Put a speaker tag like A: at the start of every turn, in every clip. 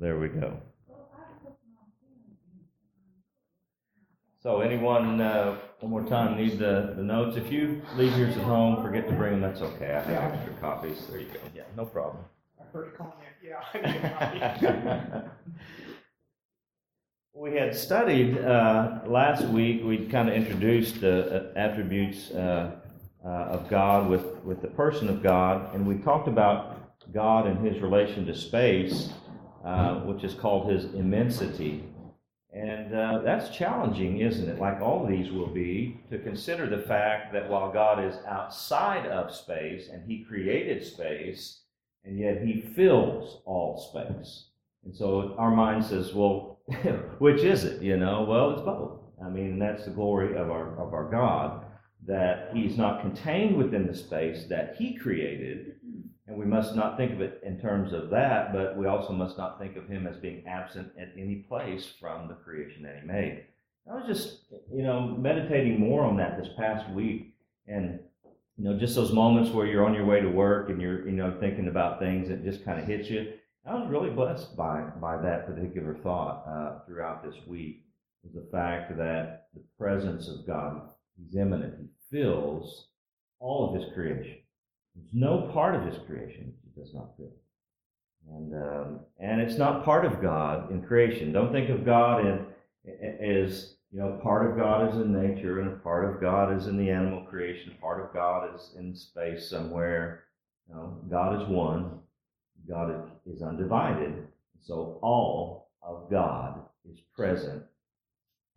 A: there we go. So anyone, uh, one more time, need the, the notes? If you leave yours at home, forget to bring them, that's okay. I have extra copies. There you go. Yeah, no problem.
B: My first comment, yeah. I need a copy.
A: We had studied uh, last week, we kind of introduced the uh, attributes uh, uh, of God with, with the person of God, and we talked about God and his relation to space, uh, which is called his immensity. And uh, that's challenging, isn't it? Like all these will be, to consider the fact that while God is outside of space and he created space, and yet he fills all space. And so our mind says, well, which is it? You know, well, it's both. I mean, that's the glory of our of our God that He's not contained within the space that He created, and we must not think of it in terms of that, but we also must not think of Him as being absent at any place from the creation that He made. I was just, you know, meditating more on that this past week, and you know, just those moments where you're on your way to work and you're, you know, thinking about things that just kind of hit you. I was really blessed by by that particular thought uh, throughout this week. The fact that the presence of God, He's immanent, He fills all of His creation. There's no part of His creation He does not fill, and um, and it's not part of God in creation. Don't think of God in as you know, part of God is in nature, and part of God is in the animal creation. Part of God is in space somewhere. God is one. God is undivided. So all of God is present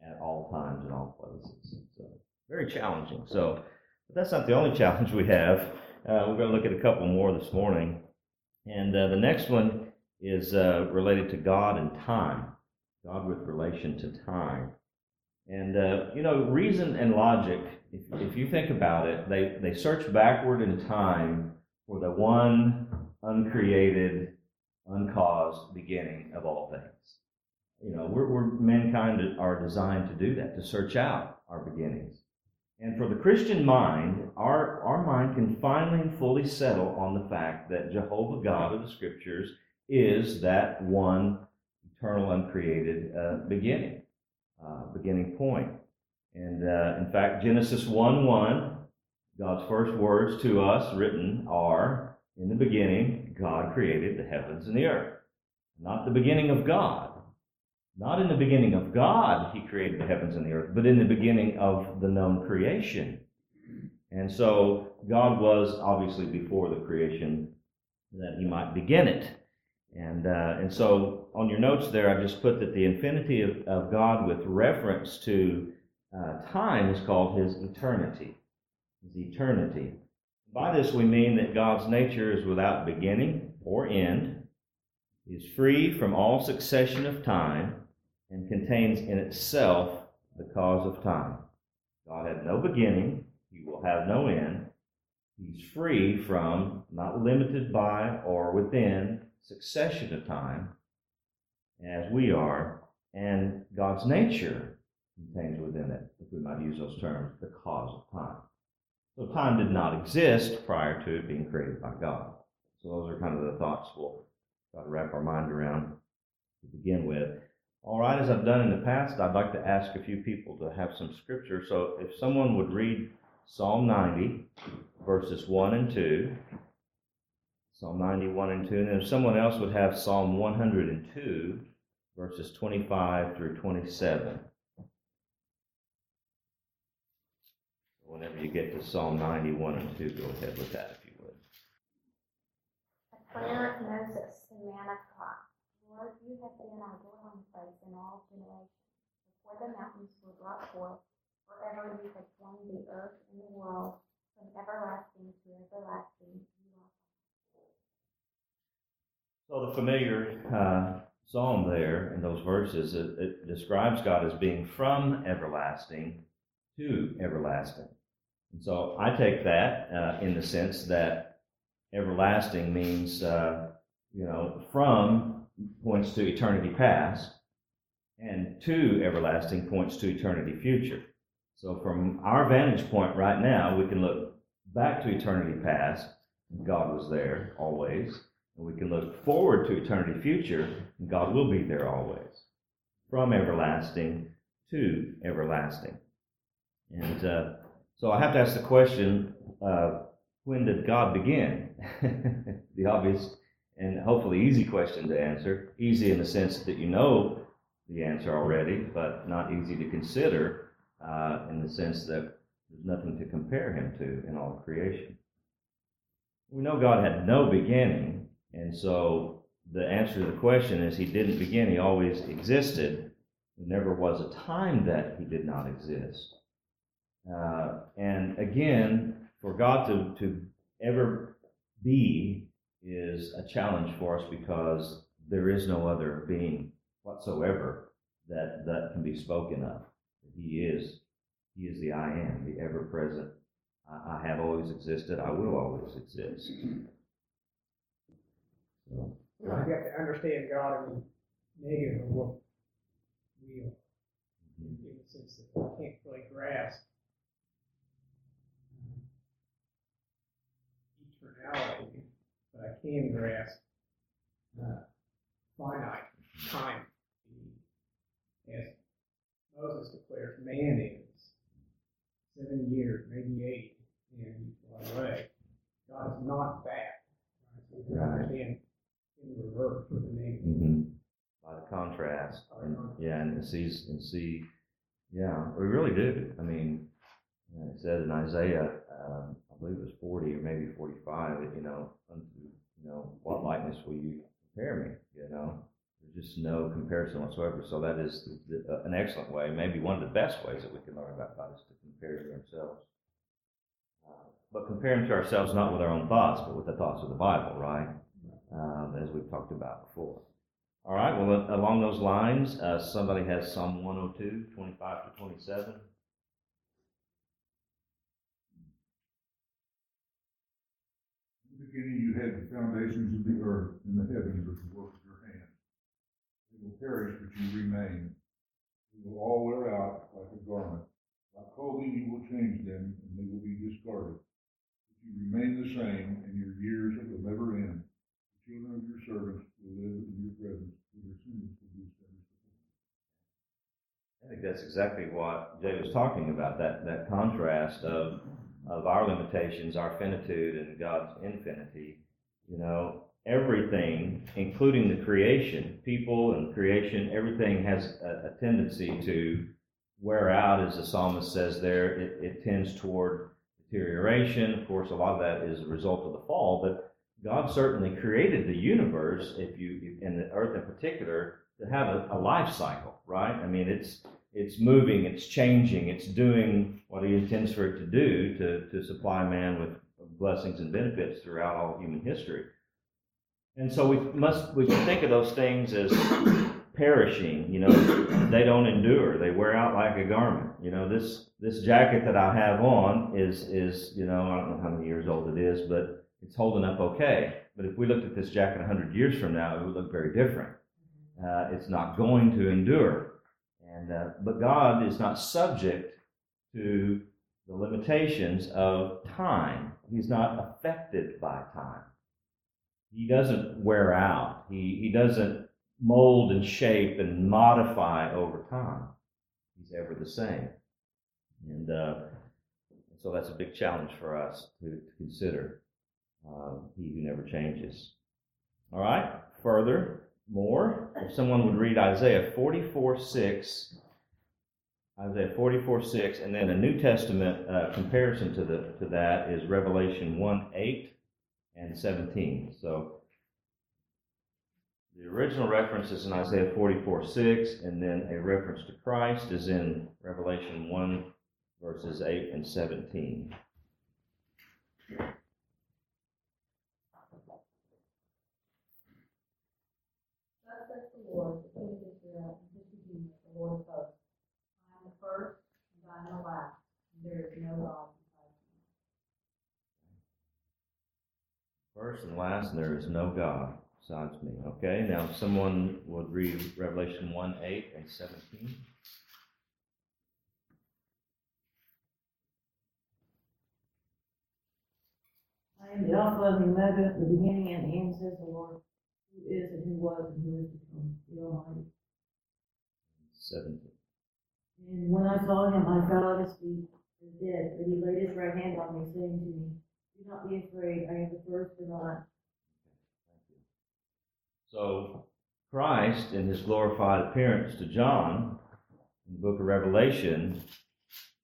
A: at all times and all places. So very challenging. So, but that's not the only challenge we have. Uh, we're going to look at a couple more this morning, and uh, the next one is uh, related to God and time. God with relation to time. And uh, you know, reason and logic. If, if you think about it, they they search backward in time for the one uncreated, uncaused beginning of all things. You know, we're, we're mankind are designed to do that, to search out our beginnings. And for the Christian mind, our, our mind can finally and fully settle on the fact that Jehovah God of the Scriptures is that one eternal, uncreated uh, beginning, uh, beginning point. And uh, in fact, Genesis 1 1, God's first words to us written are, in the beginning, God created the heavens and the earth. Not the beginning of God. Not in the beginning of God, He created the heavens and the earth, but in the beginning of the known creation. And so God was obviously before the creation that He might begin it. And, uh, and so on your notes there, I just put that the infinity of, of God with reference to uh, time is called His eternity. His eternity. By this we mean that God's nature is without beginning or end, is free from all succession of time, and contains in itself the cause of time. God had no beginning, he will have no end. He's free from, not limited by or within succession of time, as we are, and God's nature contains within it, if we might use those terms, the cause of time. So time did not exist prior to it being created by God. So those are kind of the thoughts we'll try to wrap our mind around to begin with. All right, as I've done in the past, I'd like to ask a few people to have some scripture. So if someone would read Psalm 90, verses 1 and 2, Psalm 91 and 2, and then if someone else would have Psalm 102, verses 25 through 27. Whenever you get to Psalm 91 and 2, go ahead with that if you would.
C: A prayer of Moses, the man of God. You have been our dwelling place in all generations. Before the mountains were brought forth, forever you have formed the earth and the world, from everlasting to everlasting.
A: So the familiar uh, psalm there in those verses, it, it describes God as being from everlasting to everlasting. And so I take that uh, in the sense that everlasting means, uh, you know, from points to eternity past, and to everlasting points to eternity future. So from our vantage point right now, we can look back to eternity past. God was there always. And we can look forward to eternity future, and God will be there always, from everlasting to everlasting. And uh, so I have to ask the question uh, when did God begin? the obvious and hopefully easy question to answer. Easy in the sense that you know the answer already, but not easy to consider uh, in the sense that there's nothing to compare him to in all creation. We know God had no beginning, and so the answer to the question is he didn't begin, he always existed. There never was a time that he did not exist. Uh, and again, for God to, to ever be is a challenge for us because there is no other being whatsoever that, that can be spoken of. He is, he is the I am, the ever present. I, I have always existed. I will always exist. So,
B: You know, have to understand God in negative of what we are, in the sense that I can't really grasp uh, eternality, but I can grasp uh, finite time. As Moses declares, man is seven years, maybe eight, and he's far away. God is not that. So we understand in reverse for the name.
A: mhm. By the contrast, and, yeah, and sees and see, yeah, we really do. I mean, it said in Isaiah, um, I believe it was forty or maybe forty-five, you know, unto know, what likeness will you compare me? You know, there's just no comparison whatsoever. So that is the, the, uh, an excellent way, maybe one of the best ways that we can learn about God is to compare to ourselves. Uh, but comparing to ourselves not with our own thoughts, but with the thoughts of the Bible, right? Um, as we've talked about before. All right, well, along those lines, uh, somebody has Psalm 102, 25 to 27.
D: In the beginning, you had the foundations of the earth and the heavens with the work of your hands. They will perish, but you remain. They will all wear out like a garment. Like clothing, you will change them, and they will be discarded. But you remain the same, and your years will never end. The children of your servants will live in your presence, and your will be established before you.
A: I think that's exactly what Jay was talking about, that, that contrast of, of our limitations, our finitude, and God's infinity. You know, everything, including the creation, people and creation, everything has a, a tendency to wear out, as the psalmist says there. It, it tends toward deterioration. Of course, a lot of that is a result of the fall, but God certainly created the universe, if you, and the earth in particular, to have a, a life cycle, right? I mean, it's it's moving, it's changing, it's doing what He intends for it to do to to supply man with blessings and benefits throughout all human history. And so we must we can think of those things as perishing. You know, they don't endure; they wear out like a garment. You know, this this jacket that I have on is is you know I don't know how many years old it is, but it's holding up okay. But if we looked at this jacket 100 years from now, it would look very different. Uh, it's not going to endure. And uh, but God is not subject to the limitations of time. He's not affected by time. He doesn't wear out. He he doesn't mold and shape and modify over time. He's ever the same. And uh, so that's a big challenge for us to, to consider. Uh, he who never changes. All right, further, more. If someone would read Isaiah 44 6, Isaiah 44 6, and then a New Testament uh, comparison to, the, to that is Revelation 1 8 and 17. So the original reference is in Isaiah 44 6, and then a reference to Christ is in Revelation 1 verses 8 and 17.
C: Thus says the Lord, the King of Israel, and his Redeemer, the Lord of hosts. I am the first, and I am the last, and there is no God.
A: First and last, there is no God besides me. Okay, now if someone would read Revelation 1 8 and 17.
E: I am the Alpha and the Omega, the beginning and the end, says the Lord, who is and who was and who is to come, the Almighty.
A: Seventeen.
E: And when I saw him, I fell at his feet as dead, but he laid his right hand on me, saying to me, Do not be afraid, I am the first and the last.
A: So Christ, in his glorified appearance to John in the book of Revelation,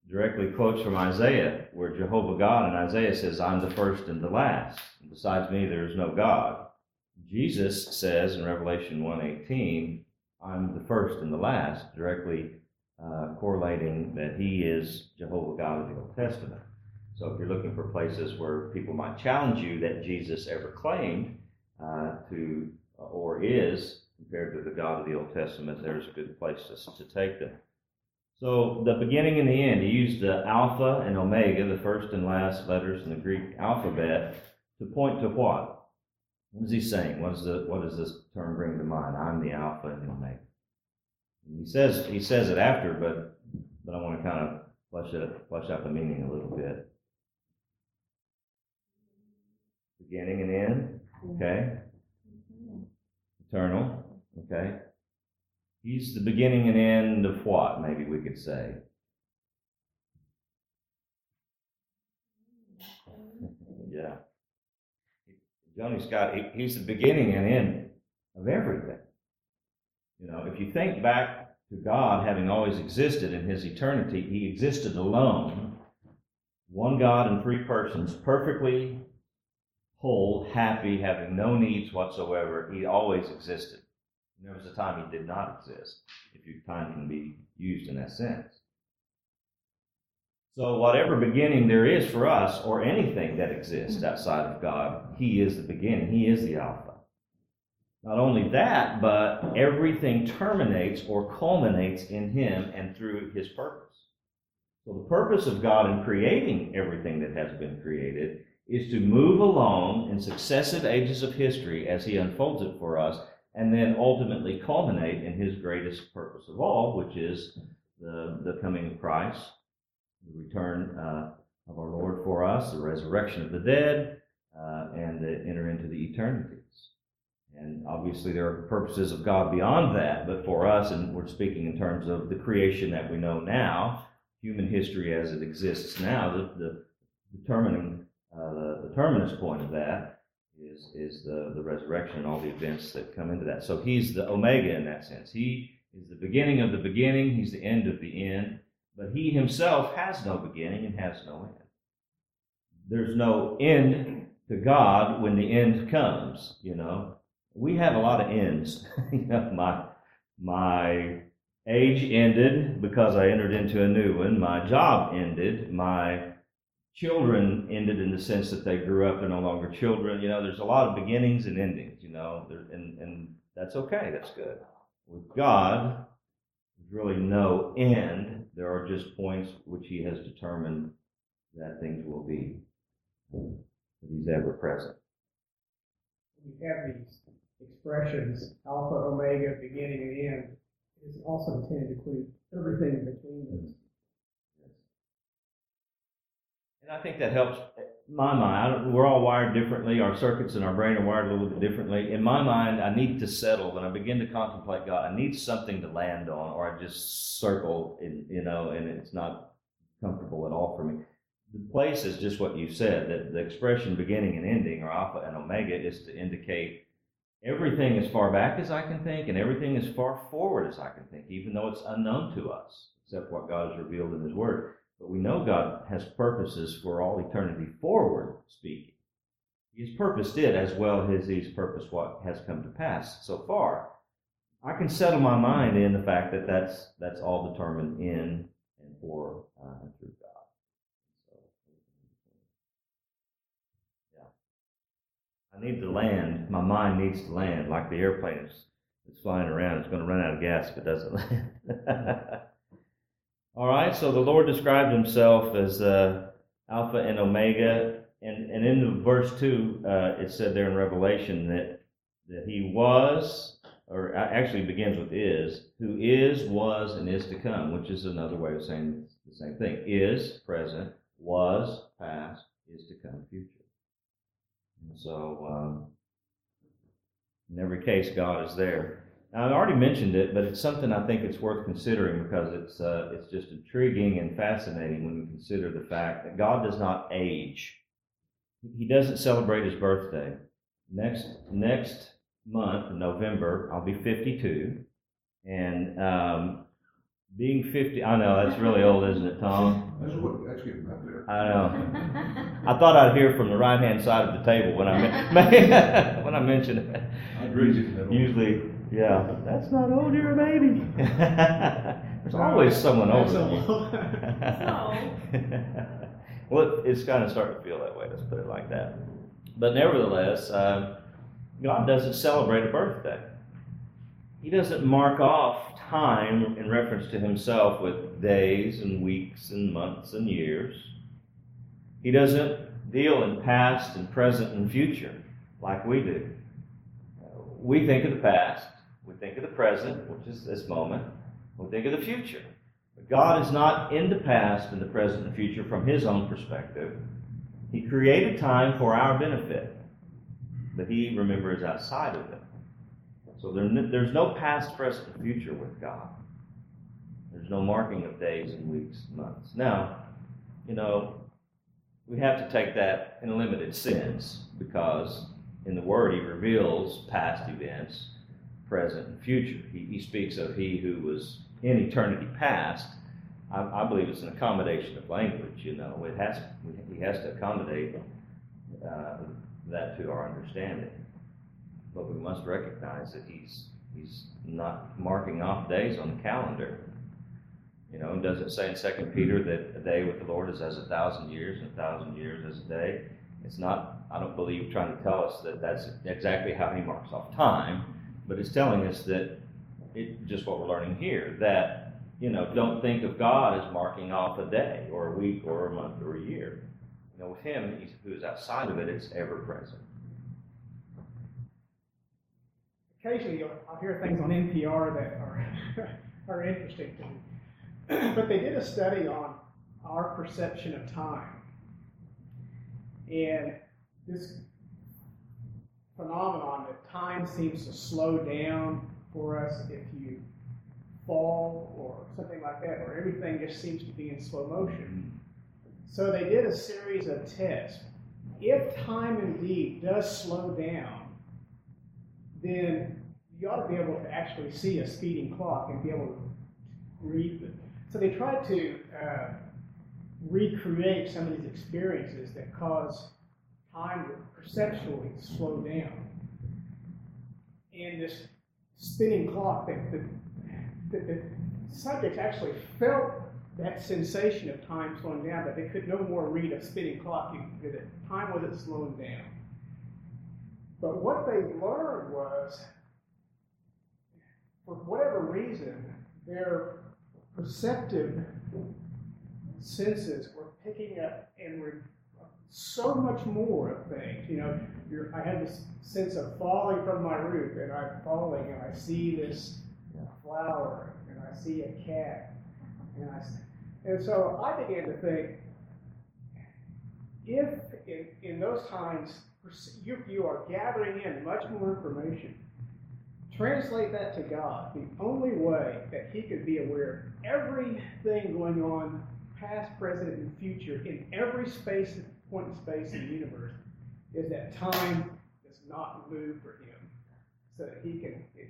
A: directly quotes from Isaiah, where Jehovah God in Isaiah says, I'm the first and the last. And besides me, there is no God. Jesus says in Revelation 1:18, I'm the first and the last, directly uh, correlating that he is Jehovah God of the Old Testament. So if you're looking for places where people might challenge you that Jesus ever claimed uh, to or is compared to the God of the Old Testament, there's a good place to, to take them. So the beginning and the end, he used the Alpha and Omega, the first and last letters in the Greek alphabet, to point to what? What is he saying? What, is the, what does this term bring to mind? I'm the Alpha and the Omega. He says he says it after, but but I want to kind of flesh it flesh out the meaning a little bit. Beginning and end, okay. Eternal, okay. He's the beginning and end of what? Maybe we could say. yeah. Johnny Scott, he, he's the beginning and end of everything. You know, if you think back to God having always existed in his eternity, he existed alone, one God in three persons, perfectly whole, happy, having no needs whatsoever. He always existed. There was a time he did not exist, if your time can be used in that sense. So, whatever beginning there is for us, or anything that exists mm-hmm. outside of God, He is the beginning. He is the Alpha. Not only that, but everything terminates or culminates in Him and through His purpose. So, the purpose of God in creating everything that has been created is to move along in successive ages of history as He unfolds it for us, and then ultimately culminate in His greatest purpose of all, which is the, the coming of Christ, the return uh, of our Lord for us, the resurrection of the dead, uh, and the enter into the eternities. And obviously, there are purposes of God beyond that, but for us, and we're speaking in terms of the creation that we know now, human history as it exists now, the, the determining uh, the, the terminus point of that is is the the resurrection and all the events that come into that. So he's the omega in that sense. He is the beginning of the beginning. He's the end of the end. But he himself has no beginning and has no end. There's no end to God when the end comes. You know, we have a lot of ends. you know, my my age ended because I entered into a new one. My job ended. My children ended in the sense that they grew up. and no longer children. You know, there's a lot of beginnings and endings. You know, and and that's okay. That's good. With God, there's really no end. There are just points which He has determined that things will be. He's ever present.
B: You have these expressions, alpha, omega, beginning and end, is also intended to include everything in between those.
A: And I think that helps my mind. We're all wired differently. Our circuits in our brain are wired a little bit differently. In my mind, I need to settle. When I begin to contemplate God, I need something to land on, or I just circle, in, you know, and it's not comfortable at all for me. The place is just what you said. That the expression beginning and ending, or alpha and omega, is to indicate everything as far back as I can think, and everything as far forward as I can think, even though it's unknown to us, except what God has revealed in His Word. But we know God has purposes for all eternity forward speaking. He's purposed it as well as He's purposed what has come to pass so far. I can settle my mind in the fact that that's that's all determined in and for uh, through God. So, yeah, I need to land. My mind needs to land, like the airplane is, is flying around. It's going to run out of gas if it doesn't land. All right, so the Lord described himself as uh, Alpha and Omega. And, and in the verse 2, uh, it said there in Revelation that, that he was, or actually begins with is, who is, was, and is to come, which is another way of saying the same thing. Is, present, was, past, is to come, future. And so, um, in every case, God is there. Now, I already mentioned it, but it's something I think it's worth considering because it's uh, it's just intriguing and fascinating when we consider the fact that God does not age. He doesn't celebrate his birthday. Next next month, November, I'll be 52, and um, being 50, I know that's really old, isn't it, Tom?
D: That's what, that's getting up there.
A: I know. I thought I'd hear from the right hand side of the table when I men- when I mentioned it.
D: I'd raise it in the middle.
A: Usually, yeah, that's not old, you're a baby. There's always someone older than you. well, it's kind of starting to feel that way. Let's put it like that. But nevertheless, uh, God doesn't celebrate a birthday. He doesn't mark off time in reference to himself with days and weeks and months and years. He doesn't deal in past and present and future like we do. We think of the past, we think of the present, which is this moment, we think of the future. But God is not in the past and the present and future from his own perspective. He created time for our benefit, but he remembers outside of it. So there, there's no past, present, and future with God. There's no marking of days and weeks, months. Now, you know, we have to take that in a limited sense because in the Word He reveals past events, present, and future. He, he speaks of He who was in eternity past. I, I believe it's an accommodation of language. You know, it has He has to accommodate uh, that to our understanding but we must recognize that he's he's not marking off days on the calendar. You know, does it say in Second Peter that a day with the Lord is as a thousand years, and a thousand years as a day? It's not. I don't believe trying to tell us that that's exactly how he marks off time, but it's telling us that it just what we're learning here that you know don't think of God as marking off a day or a week or a month or a year. You know, with him, he's, who's outside of it, it's ever present.
B: Occasionally I'll hear things on NPR that are, are interesting to me. but they did a study on our perception of time. And this phenomenon that time seems to slow down for us if you fall or something like that, where everything just seems to be in slow motion. So they did a series of tests. If time indeed does slow down, then you ought to be able to actually see a speeding clock and be able to read it. So they tried to uh, recreate some of these experiences that cause time to perceptually slow down. And this spinning clock, that the, the, the subjects actually felt that sensation of time slowing down, but they could no more read a spinning clock. You, time wasn't slowing down. But what they learned was, for whatever reason, their perceptive senses were picking up and were so much more of things. You know, I had this sense of falling from my roof, and I'm falling, and I see this flower, and I see a cat, and I, and so I began to think, if in, in those times you, you are gathering in much more information. Translate that to God. The only way that He could be aware of everything going on, past, present, and future, in every space, point in space in the universe, is that time does not move for Him. So that He can. It,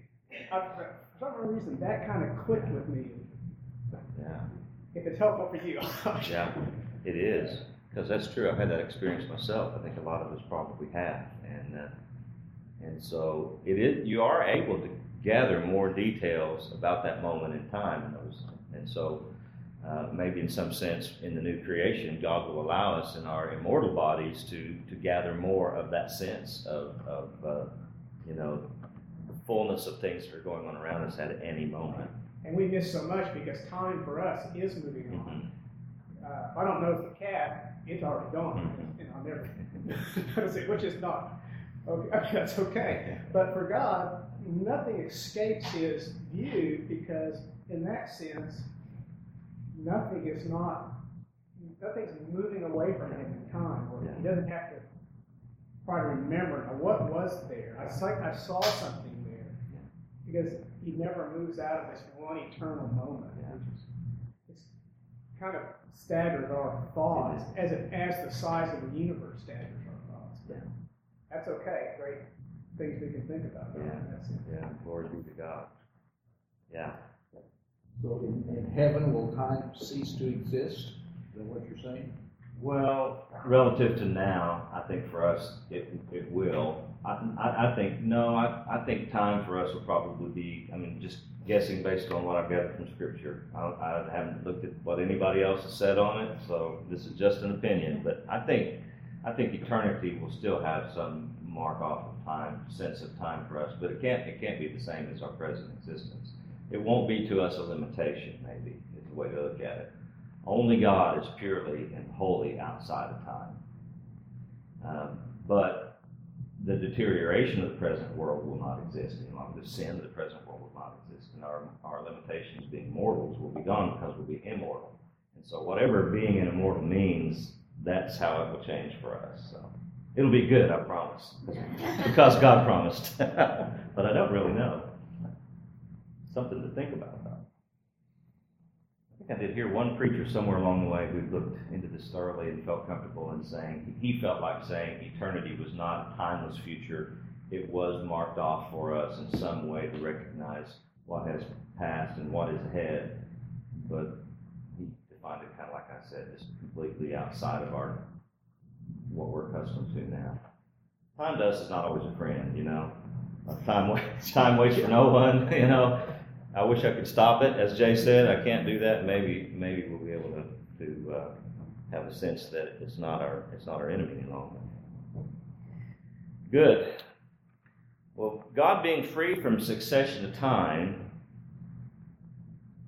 B: I, for some reason, that kind of clicked with me.
A: Yeah.
B: If it's helpful for you.
A: yeah, it is. Because that's true. I've had that experience myself. I think a lot of us probably have, and uh, and so it is. You are able to gather more details about that moment in time, and those, and so uh, maybe in some sense, in the new creation, God will allow us in our immortal bodies to to gather more of that sense of of uh, you know the fullness of things that are going on around us at any moment.
B: And we miss so much because time for us is moving on.
A: Mm-hmm.
B: Uh, I don't know if the cat, it's already gone,
A: Mm-hmm.
B: and I'll never notice it, which is not okay. That's okay. But for God, nothing escapes His view because, in that sense, nothing is not nothing's moving away from Him in time. Or He doesn't have to try to remember, now what was there? I saw, I saw something there. Because he never moves out of this one eternal moment. Which is- It's kind of staggers our thoughts as it, as the size of the universe staggers our thoughts. But
A: Yeah.
B: That's okay, great things we can think about.
A: Yeah.
B: That's it.
A: Yeah, glory be to God. Yeah.
F: So in, in heaven, will time cease to exist? Is that what you're saying?
A: Well, relative to now, I think for us, it, it will. I, I, I think, no, I, I think time for us will probably be, I mean, just guessing based on what I've gathered from scripture. I, I haven't looked at what anybody else has said on it, so this is just an opinion, but I think, I think eternity will still have some mark off of time, sense of time for us, but it can't, it can't be the same as our present existence. It won't be to us a limitation, maybe, is the way to look at it. Only God is purely and wholly outside of time. Um, but the deterioration of the present world will not exist any longer. The sin of the present world will not exist. And our, our limitations being mortals will be gone because we'll be immortal. And so, whatever being an immortal means, that's how it will change for us. So, it'll be good, I promise. Because God promised. but I don't really know. Something to think about, though. I think I did hear one preacher somewhere along the way who looked into this thoroughly and felt comfortable in saying, he felt like saying eternity was not a timeless future. It was marked off for us in some way to recognize what has passed and what is ahead. But he defined it kind of like I said, just completely outside of our, what we're accustomed to now. Time to us is not always a friend, you know. Time, time waits for no one, you know. I wish I could stop it. As Jay said, I can't do that. Maybe, maybe we'll be able to, to uh, have a sense that it's not our, it's not our enemy any longer. Good. Well, God being free from succession of time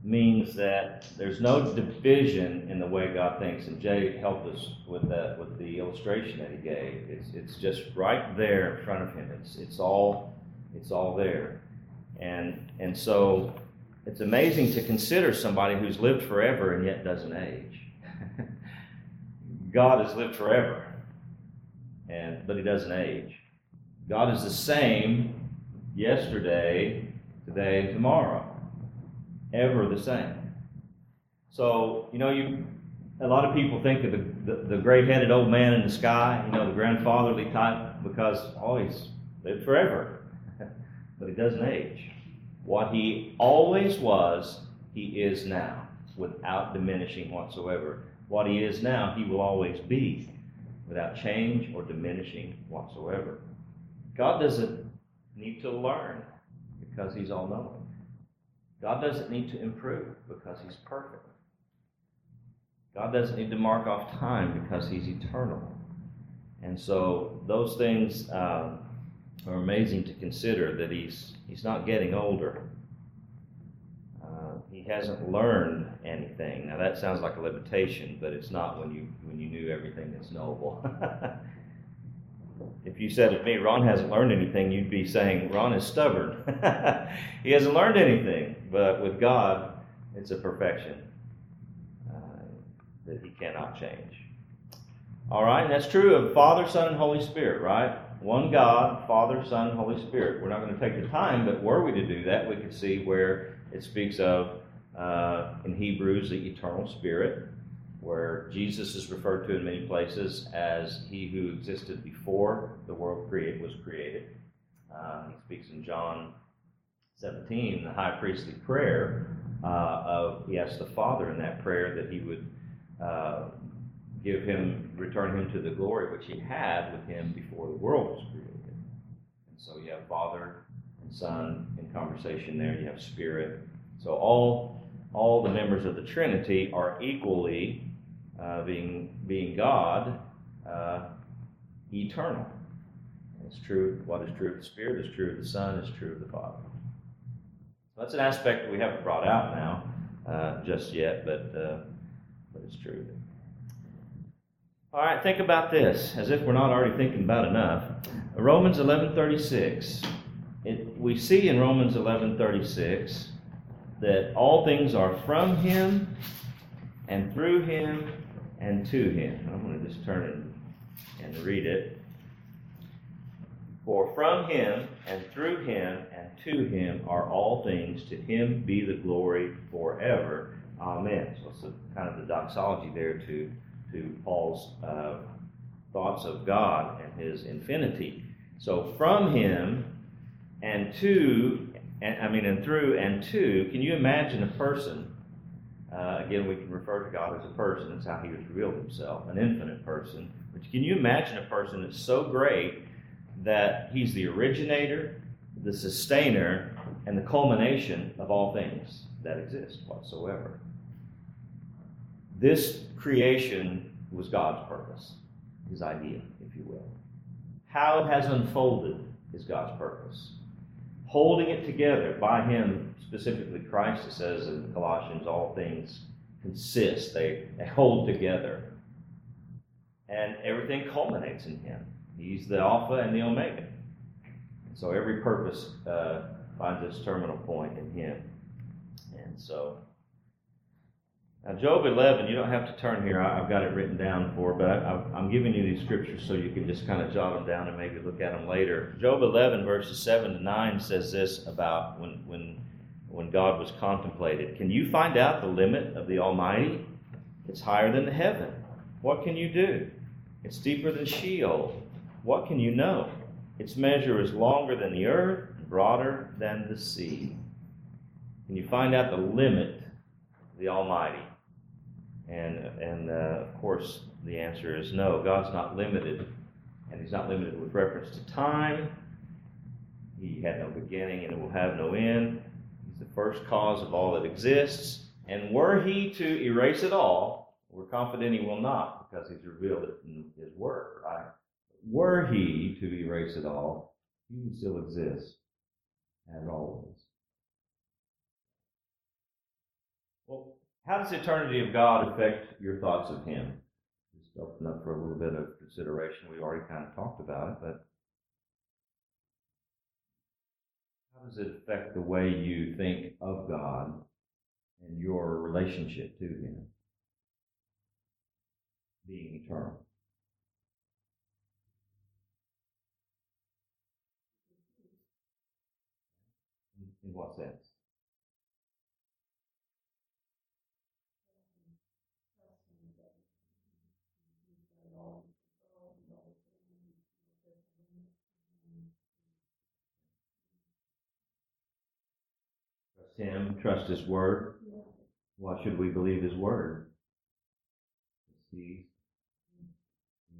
A: means that there's no division in the way God thinks. And Jay helped us with that, with the illustration that he gave. It's, it's just right there in front of him. It's, it's all, it's all there. And, and so it's amazing to consider somebody who's lived forever and yet doesn't age. God has lived forever, and, but he doesn't age. God is the same yesterday, today, and tomorrow. Ever the same. So, you know, you a lot of people think of the, the, the gray headed old man in the sky, you know, the grandfatherly type, because oh he's lived forever. but he doesn't age. What he always was, he is now, without diminishing whatsoever. What he is now, he will always be, without change or diminishing whatsoever. God doesn't need to learn because he's all knowing. God doesn't need to improve because he's perfect. God doesn't need to mark off time because he's eternal. And so those things um, are amazing to consider that he's, he's not getting older. Uh, he hasn't learned anything. Now that sounds like a limitation, but it's not when you, when you knew everything that's knowable. if you said to me, Ron hasn't learned anything, you'd be saying, Ron is stubborn. he hasn't learned anything. But with God, it's a perfection uh, that he cannot change. All right, and that's true of Father, Son, and Holy Spirit, right? One God, Father, Son, Holy Spirit. We're not going to take the time, but were we to do that, we could see where it speaks of, uh, in Hebrews, the eternal Spirit, where Jesus is referred to in many places as he who existed before the world created was created. Uh, he speaks in John 17, the high priestly prayer uh, of he asked the Father in that prayer that he would uh, give him, return him to the glory which he had with him before the world was created. And so you have Father and Son in conversation there. You have Spirit. So all all the members of the Trinity are equally uh, being being God, uh, eternal. It's true. What is true of the Spirit is true of the Son. Is true of the Father. So that's an aspect that we haven't brought out now uh, just yet, but uh, but it's true. All right, think about this, as if we're not already thinking about enough. Romans 11:36. It, we see in Romans 11:36 that all things are from Him, and through Him, and to Him. I'm going to just turn it and read it. For from him and through him and to him are all things. To him be the glory forever. Amen. So it's a, kind of the doxology there to, to Paul's uh, thoughts of God and his infinity. So from him and to, and, I mean, and through and to, can you imagine a person? Uh, again, we can refer to God as a person. That's how he has revealed himself, an infinite person. But can you imagine a person that's so great that he's the originator, the sustainer, and the culmination of all things that exist whatsoever? This creation was God's purpose, his idea, if you will. How it has unfolded is God's purpose. Holding it together by him, specifically Christ, it says in Colossians, all things consist, they, they hold together. And everything culminates in him. He's the Alpha and the Omega. So every purpose uh, finds its terminal point in Him. And so, now Job 11, you don't have to turn here. I, have got it written down for, but I, I'm giving you these scriptures so you can just kind of jot them down and maybe look at them later. Job 11, verses 7 to 9 says this about when, when, when God was contemplated. Can you find out the limit of the Almighty? It's higher than the heaven. What can you do? It's deeper than Sheol. What can you know? Its measure is longer than the earth, and broader than the sea. Can you find out the limit of the Almighty? And, and uh, of course, the answer is no. God's not limited, and He's not limited with reference to time. He had no beginning and it will have no end. He's the first cause of all that exists. And were He to erase it all, we're confident He will not because He's revealed it in His Word, right? were he to erase it all, he would still exist as always. Well, how does the eternity of God affect your thoughts of him? Just open up for a little bit of consideration. We already kind of talked about it, but how does it affect the way you think of God and your relationship to him being eternal? In what sense? Him, trust His Word. Why should we believe His Word? He's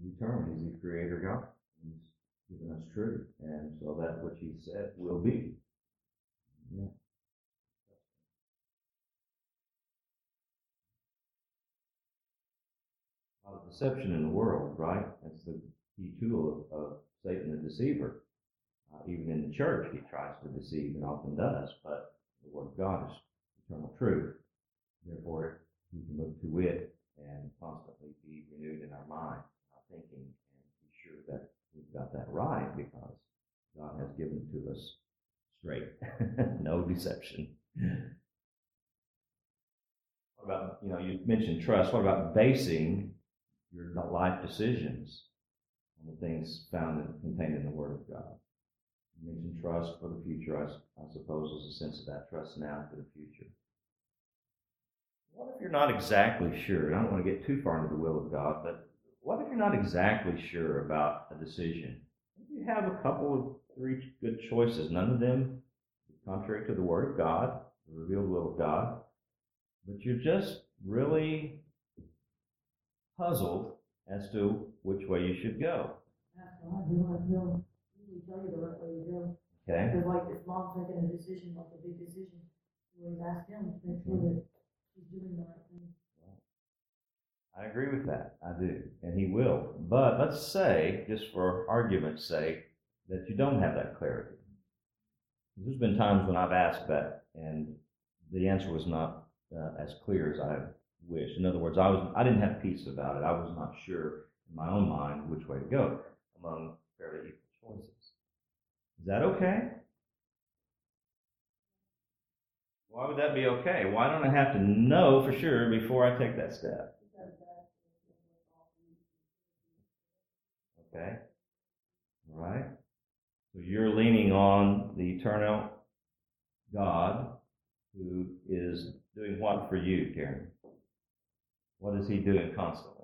A: eternal. He's the Creator God. He's given us truth. And so that which He said will be. Yeah. A lot of deception in the world, right? That's the key tool of, of Satan, the deceiver. Uh, even in the church, he tries to deceive and often does, but the Word of God is eternal truth. Therefore, we can look to it and constantly be renewed in our mind, our thinking, and be sure that we've got that right because God has given it to us straight. no deception. What about, you know, you mentioned trust. What about basing your life decisions on the things found and contained in the Word of God? Mentioned trust for the future, I, I suppose, is a sense of that trust now for the future. What if you're not exactly sure? I don't want to get too far into the will of God, but what if you're not exactly sure about a decision? You have a couple of three good choices, none of them contrary to the Word of God, the revealed will of God, but you're just really puzzled as to which way you should go.
E: That's God, he'll, he'll usually tell you the right way to go.
A: Okay?
E: Because like if mom's making a decision, like a big decision, you always ask him to make sure that he's doing the right thing.
A: I agree with that. I do. And he will. But let's say, just for argument's sake, that you don't have that clarity. There's been times when I've asked that, and the answer was not uh, as clear as I wished. In other words, I was I didn't have peace about it. I was not sure in my own mind which way to go among fairly equal choices. Is that okay? Why would that be okay? Why don't I have to know for sure before I take that step? Okay. All right. So you're leaning on the eternal God who is doing what for you, Karen? What is he doing constantly?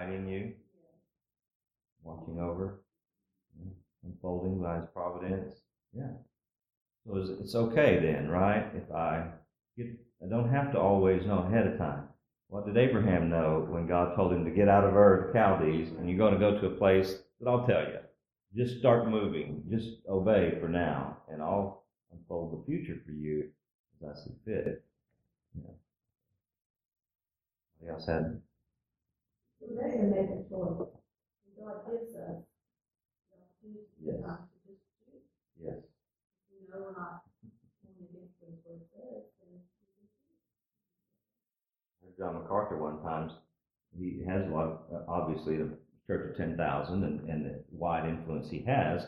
A: Guiding you, watching over, unfolding by his providence. Yeah. So it's, it's okay then, right? If I get, I don't have to always know ahead of time. What did Abraham know when God told him to get out of Ur, of Chaldees, and you're going to go to a place that I'll tell you? Just start moving. Just obey for now, and I'll unfold the future for you as I see fit. Yeah. Anybody else had?
E: So make a choice. God gives us the opportunity to just choose.
A: Yes.
E: You know, we're not going against what the word says, then we can choose.
A: John MacArthur one time. He has a lot of, uh, obviously, the Church of 10,000 and, and the wide influence he has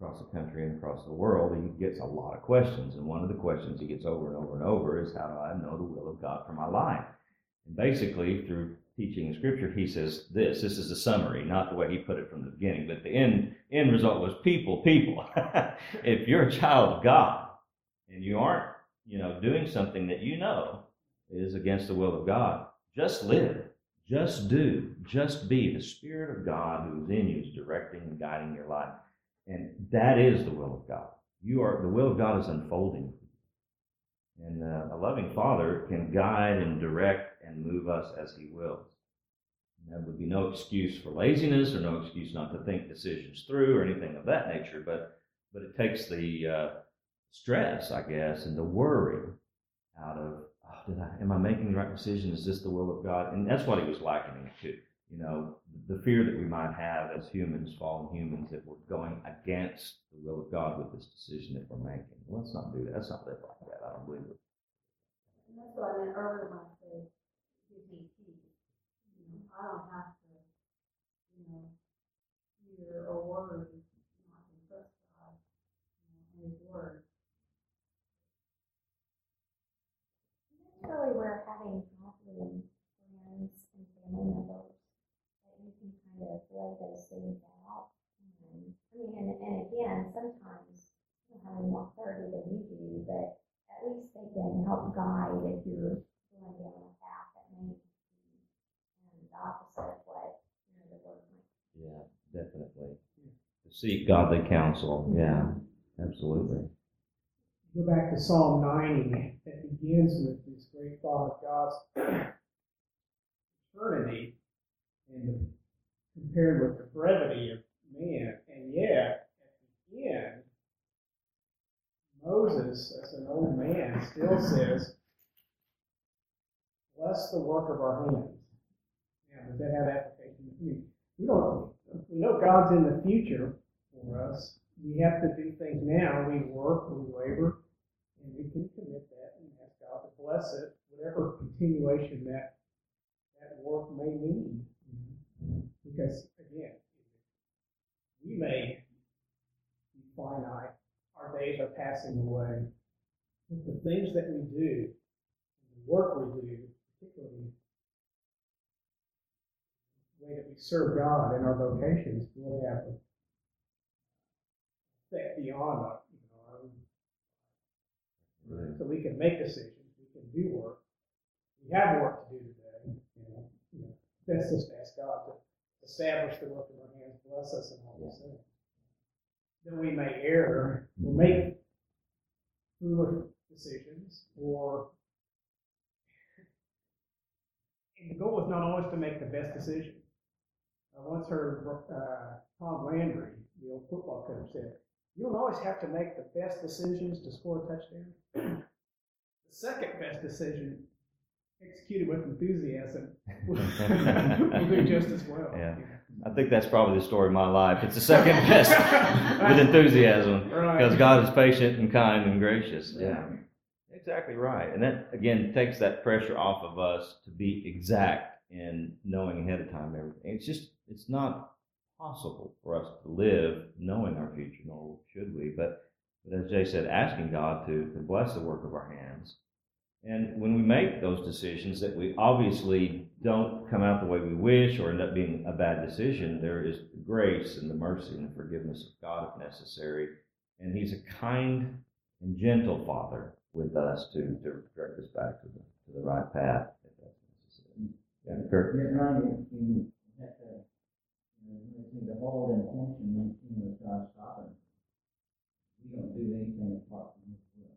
A: across the country and across the world. He gets a lot of questions. And one of the questions he gets over and over and over is, How do I know the will of God for my life? And basically, through teaching in Scripture, he says this. This is a summary, not the way he put it from the beginning, but the end, end result was people, people. if you're a child of God and you aren't, you know, doing something that you know is against the will of God. Just live. Just do. Just be. The Spirit of God who is in you is directing and guiding your life. And that is the will of God. You are the will of God is unfolding. And uh, a loving Father can guide and direct and move us as He wills. And that would be no excuse for laziness or no excuse not to think decisions through or anything of that nature. But but it takes the uh, stress, I guess, and the worry out of oh, did I, am I making the right decision? Is this the will of God? And that's what he was likening to. You know, the fear that we might have as humans, fallen humans, that we're going against the will of God with this decision that we're making. Let's not do that. Let's not live like that. I don't believe it.
E: And that's what I meant earlier when I said, give me peace. You know, I don't have to, you know, fear or worry, you know, I can trust God, you know, and His word.
C: That's really where having godly friends and family members, that you can kind of lay those things out. And, I mean, and, and again, sometimes, I don't have any more clarity than you do, but at least they can help guide if you're going down a path that may be um, the opposite of what, you know, the word might
A: Yeah, definitely. To seek godly counsel. Yeah, absolutely.
B: Go back to Psalm 90, that begins with this great thought of God's eternity and compared with the brevity of man. And yet, at the end, Moses, as an old man, still says, Bless the work of our hands. Now, does that have application? I mean, we don't, we know God's in the future for us. We have to do things now. We work, we labor, and we can commit that and ask God to bless it, whatever continuation that that work may mean. Because again, we may be finite, our days are passing away, but the things that we do, the work we do, particularly way that we serve God in our vocations, will have an effect beyond our, you know, our own so we can make decisions, we can do work. We have work to do today, you know, you know, that's just ask God to establish the work of our hands, bless us in all these things. Then we may err, or make foolish decisions, or and the goal is not always to make the best decision. I once heard uh, Tom Landry, the old football coach, said, you don't always have to make the best decisions to score a touchdown. the second best decision, executed with enthusiasm, will, do just as well.
A: Yeah. I think that's probably the story of my life. It's the second best with enthusiasm
B: Right.
A: because God is patient and kind and gracious. Yeah. Exactly right. And that, again, takes that pressure off of us to be exact in knowing ahead of time everything. It's just, it's not possible for us to live knowing our future, nor should we. But, but as Jay said, asking God to, to bless the work of our hands And when we make those decisions that we obviously don't come out the way we wish or end up being a bad decision, there is grace and the mercy and the forgiveness of God if necessary. And He's a kind and gentle Father with us to, to direct us back to the, to the right path. Yeah, Kurt?
G: Yeah, Ron, you, you have to, you know, the whole intention, you know, is God's sovereignty. We don't do anything apart from His will.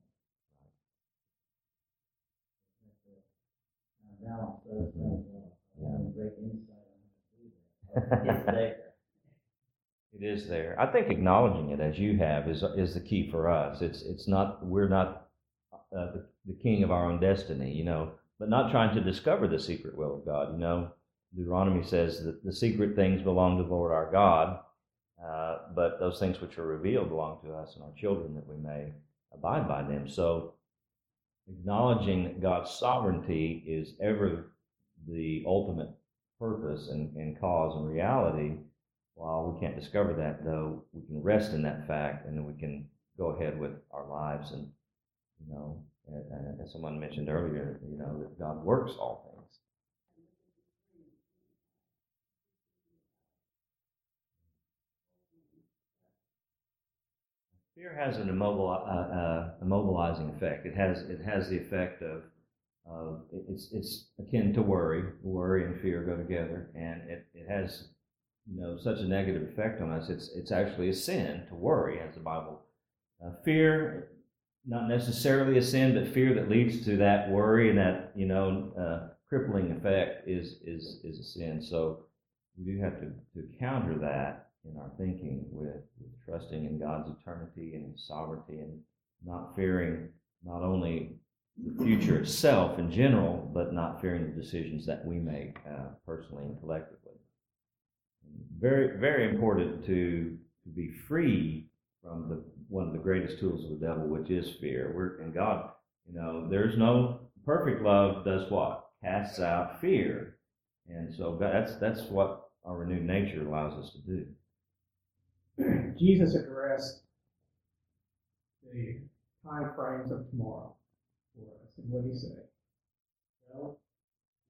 G: Uh, Balance those things out.
A: Yeah.
G: And great insight on how to do that. It's there.
A: It is there. I think acknowledging it as you have is is the key for us. It's it's not we're not uh, the, the king of our own destiny, you know, but not trying to discover the secret will of God. You know, Deuteronomy says that the secret things belong to the Lord our God, uh, but those things which are revealed belong to us and our children that we may abide by them. So, acknowledging God's sovereignty is ever the ultimate purpose and, and cause and reality. While we can't discover that, though, we can rest in that fact, and then we can go ahead with our lives. And you know, as someone mentioned earlier, you know that God works all things. Fear has an immobile, uh, uh, immobilizing effect. It has it has the effect of of it's it's akin to worry. Worry and fear go together, and it, it has you know such a negative effect on us. It's it's actually a sin to worry, as the Bible. Uh, fear, not necessarily a sin, but fear that leads to that worry and that you know uh, crippling effect is is is a sin. So we do have to to counter that in our thinking with, with trusting in God's eternity and His sovereignty and not fearing not only the future itself in general, but not fearing the decisions that we make uh, personally and collectively. Very, very important to, to be free from the one of the greatest tools of the devil, which is fear. We're in God. You know, there's no perfect love. Does what casts out fear, and so that's that's what our renewed nature allows us to do.
B: Jesus addressed the time frames of tomorrow for us. And what did he say? Don't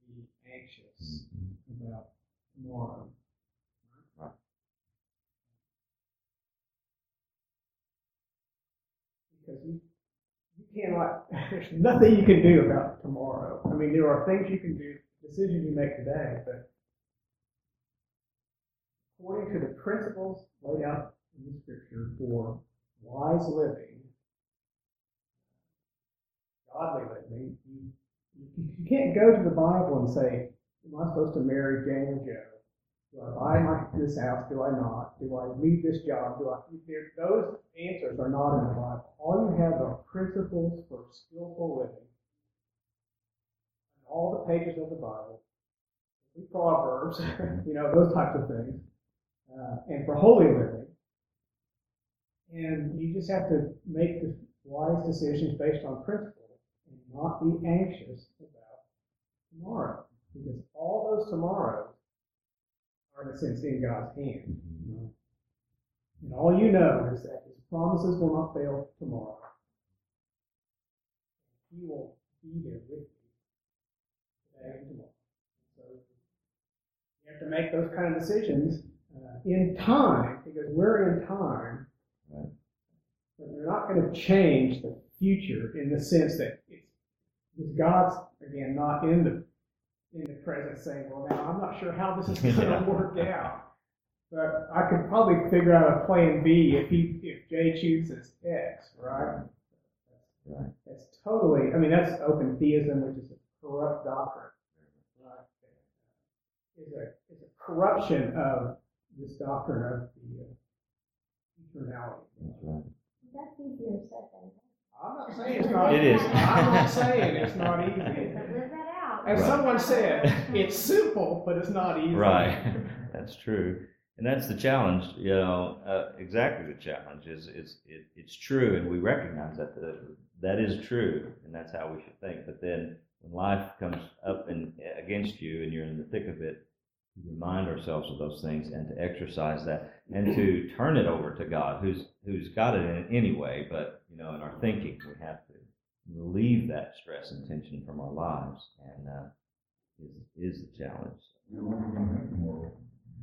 B: be anxious mm-hmm. about tomorrow.
A: Right.
B: Because you, you cannot, there's nothing you can do about tomorrow. I mean, there are things you can do, decisions you make today, but according to the principles laid out in the scripture for wise living, godly living, you, you, can't go to the Bible and say, Am I supposed to marry Jane or Joe? Do I buy my, this house? Do I not? Do I leave this job? Do I? There, those answers are not in the Bible. All you have are principles for skillful living. All the pages of the Bible, the Proverbs, you know, those types of things uh, and for holy living. And you just have to make the wise decisions based on principle and not be anxious about tomorrow. Because all those tomorrows are, in a sense, in God's hand. And all you know is that His promises will not fail tomorrow. He will be there with you today and tomorrow. So you have to make those kind of decisions uh, in time, because we're in time,
A: Right.
B: but they're not going to change the future in the sense that it's, it's God's again not in the in the present saying, "Well, now I'm not sure how this is going to
A: Yeah.
B: work out." But I could probably figure out a plan B if he if J chooses X, right?
A: Right.
B: That's totally. I mean, that's open theism, which is a corrupt doctrine. Right? Is a is a corruption of this doctrine of the uh, eternality.
A: That's.
C: That's easier said than
B: I'm not saying it's not.
A: It is.
B: I'm not saying it's not easy.
C: But live that out.
B: As
A: Right.
B: someone said, it's simple, but it's not easy.
A: Right. That's true. And that's the challenge, you know, uh, exactly the challenge is, is it, it's true and we recognize that the, that is true and that's how we should think. But then when life comes up and against you and you're in the thick of it, to remind ourselves of those things and to exercise that and to turn it over to God who's, who's got it in it anyway. But, you know, in our thinking, we have to relieve that stress and tension from our lives, and uh, is is the challenge.
D: You don't want to have tomorrow.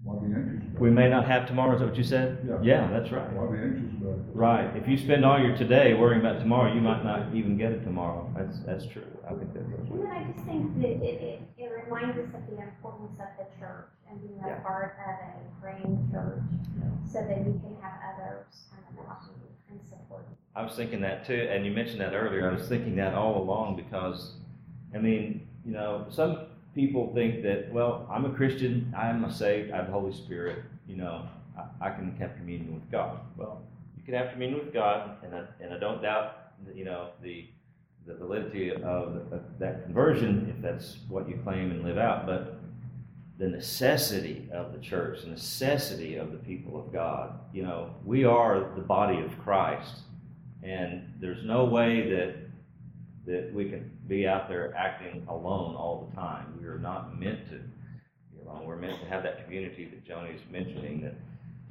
D: Why be anxious?
A: We may not have tomorrow. Is that what you said?
D: Yeah.
A: Yeah, that's right.
D: Why be anxious about it?
A: Right. If you spend all your today worrying about tomorrow, you might not even get it tomorrow. That's that's true. I think that's
C: And
A: true.
C: then I just think that it, it, it reminds us of the importance of the church and being
A: Yeah.
C: a part of a praying church so that we can have others kind of walking and supporting.
A: I was thinking that too, and you mentioned that earlier. I was thinking that all along because, I mean, you know, some people think that, well, I'm a Christian, I'm a saved, I have the Holy Spirit, you know, I, I can have communion with God. Well, you can have communion with God, and I, and I don't doubt, you know, the the validity of, that conversion if that's what you claim and live out, but the necessity of the church, the necessity of the people of God. You know, we are the body of Christ, and there's no way that that we can be out there acting alone all the time. We are not meant to be alone. We're meant to have that community that Joni's mentioning. That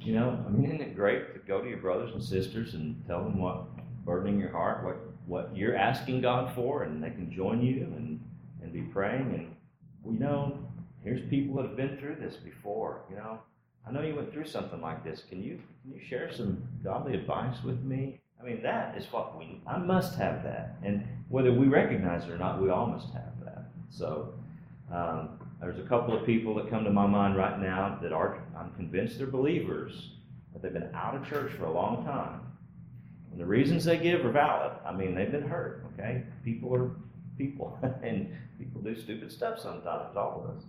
A: you know, I mean, isn't it great to go to your brothers and sisters and tell them what burdening your heart, what what you're asking God for, and they can join you and and be praying. And we know here's people that have been through this before. You know, I know you went through something like this. Can you can you share some godly advice with me? I mean, that is what we. I must have that, and whether we recognize it or not, we all must have that. So. Um, there's a couple of people that come to my mind right now that are, I'm convinced they're believers, but they've been out of church for a long time. And the reasons they give are valid. I mean, they've been hurt, okay? People are people, and people do stupid stuff sometimes, all of us.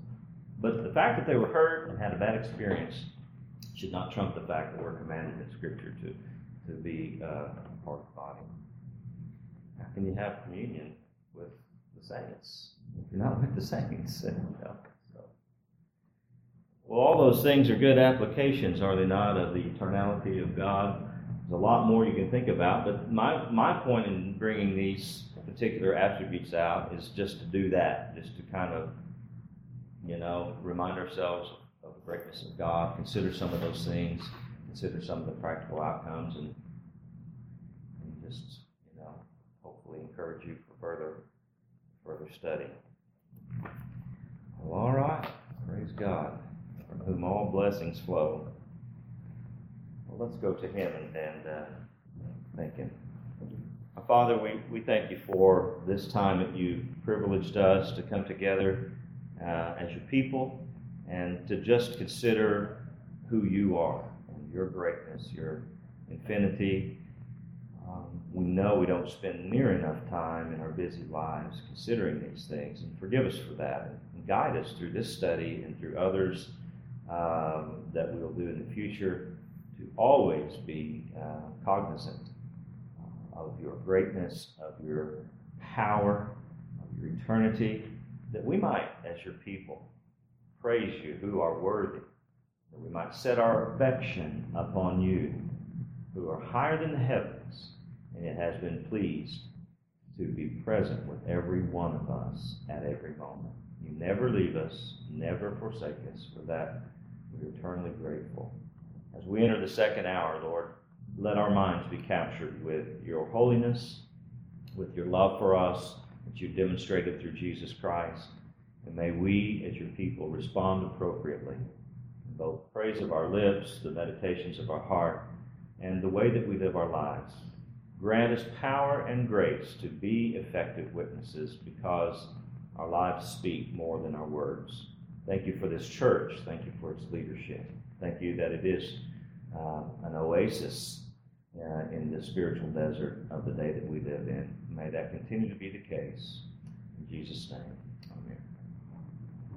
A: But the fact that they were hurt and had a bad experience should not trump the fact that we're commanded in Scripture to, to be uh, part of the body. How can you have communion with the saints if you're not with the saints? Well, all those things are good applications, are they not, of the eternality of God? There's a lot more you can think about, but my, my point in bringing these particular attributes out is just to do that, just to kind of, you know, remind ourselves of the greatness of God, consider some of those things, consider some of the practical outcomes, and, and just, you know, hopefully encourage you for further, further study. Well, all right. Praise God, from whom all blessings flow. Well, let's go to Him and, and uh, thank Him. Father, we, we thank you for this time that you privileged us to come together uh, as your people and to just consider who you are and your greatness, your infinity. Um, we know we don't spend near enough time in our busy lives considering these things, and forgive us for that. And guide us through this study and through others um, that we will do in the future to always be uh, cognizant of your greatness, of your power, of your eternity, that we might, as your people, praise you who are worthy, that we might set our affection upon you who are higher than the heavens, and it has been pleased to be present with every one of us at every moment. You never leave us, never forsake us. For that, we're eternally grateful. As we enter the second hour, Lord, let our minds be captured with your holiness, with your love for us that you demonstrated through Jesus Christ. And may we, as your people, respond appropriately in both praise of our lips, the meditations of our heart, and the way that we live our lives. Grant us power and grace to be effective witnesses because our lives speak more than our words. Thank you for this church. Thank you for its leadership. Thank you that it is uh, an oasis uh, in the spiritual desert of the day that we live in. May that continue to be the case. In Jesus' name.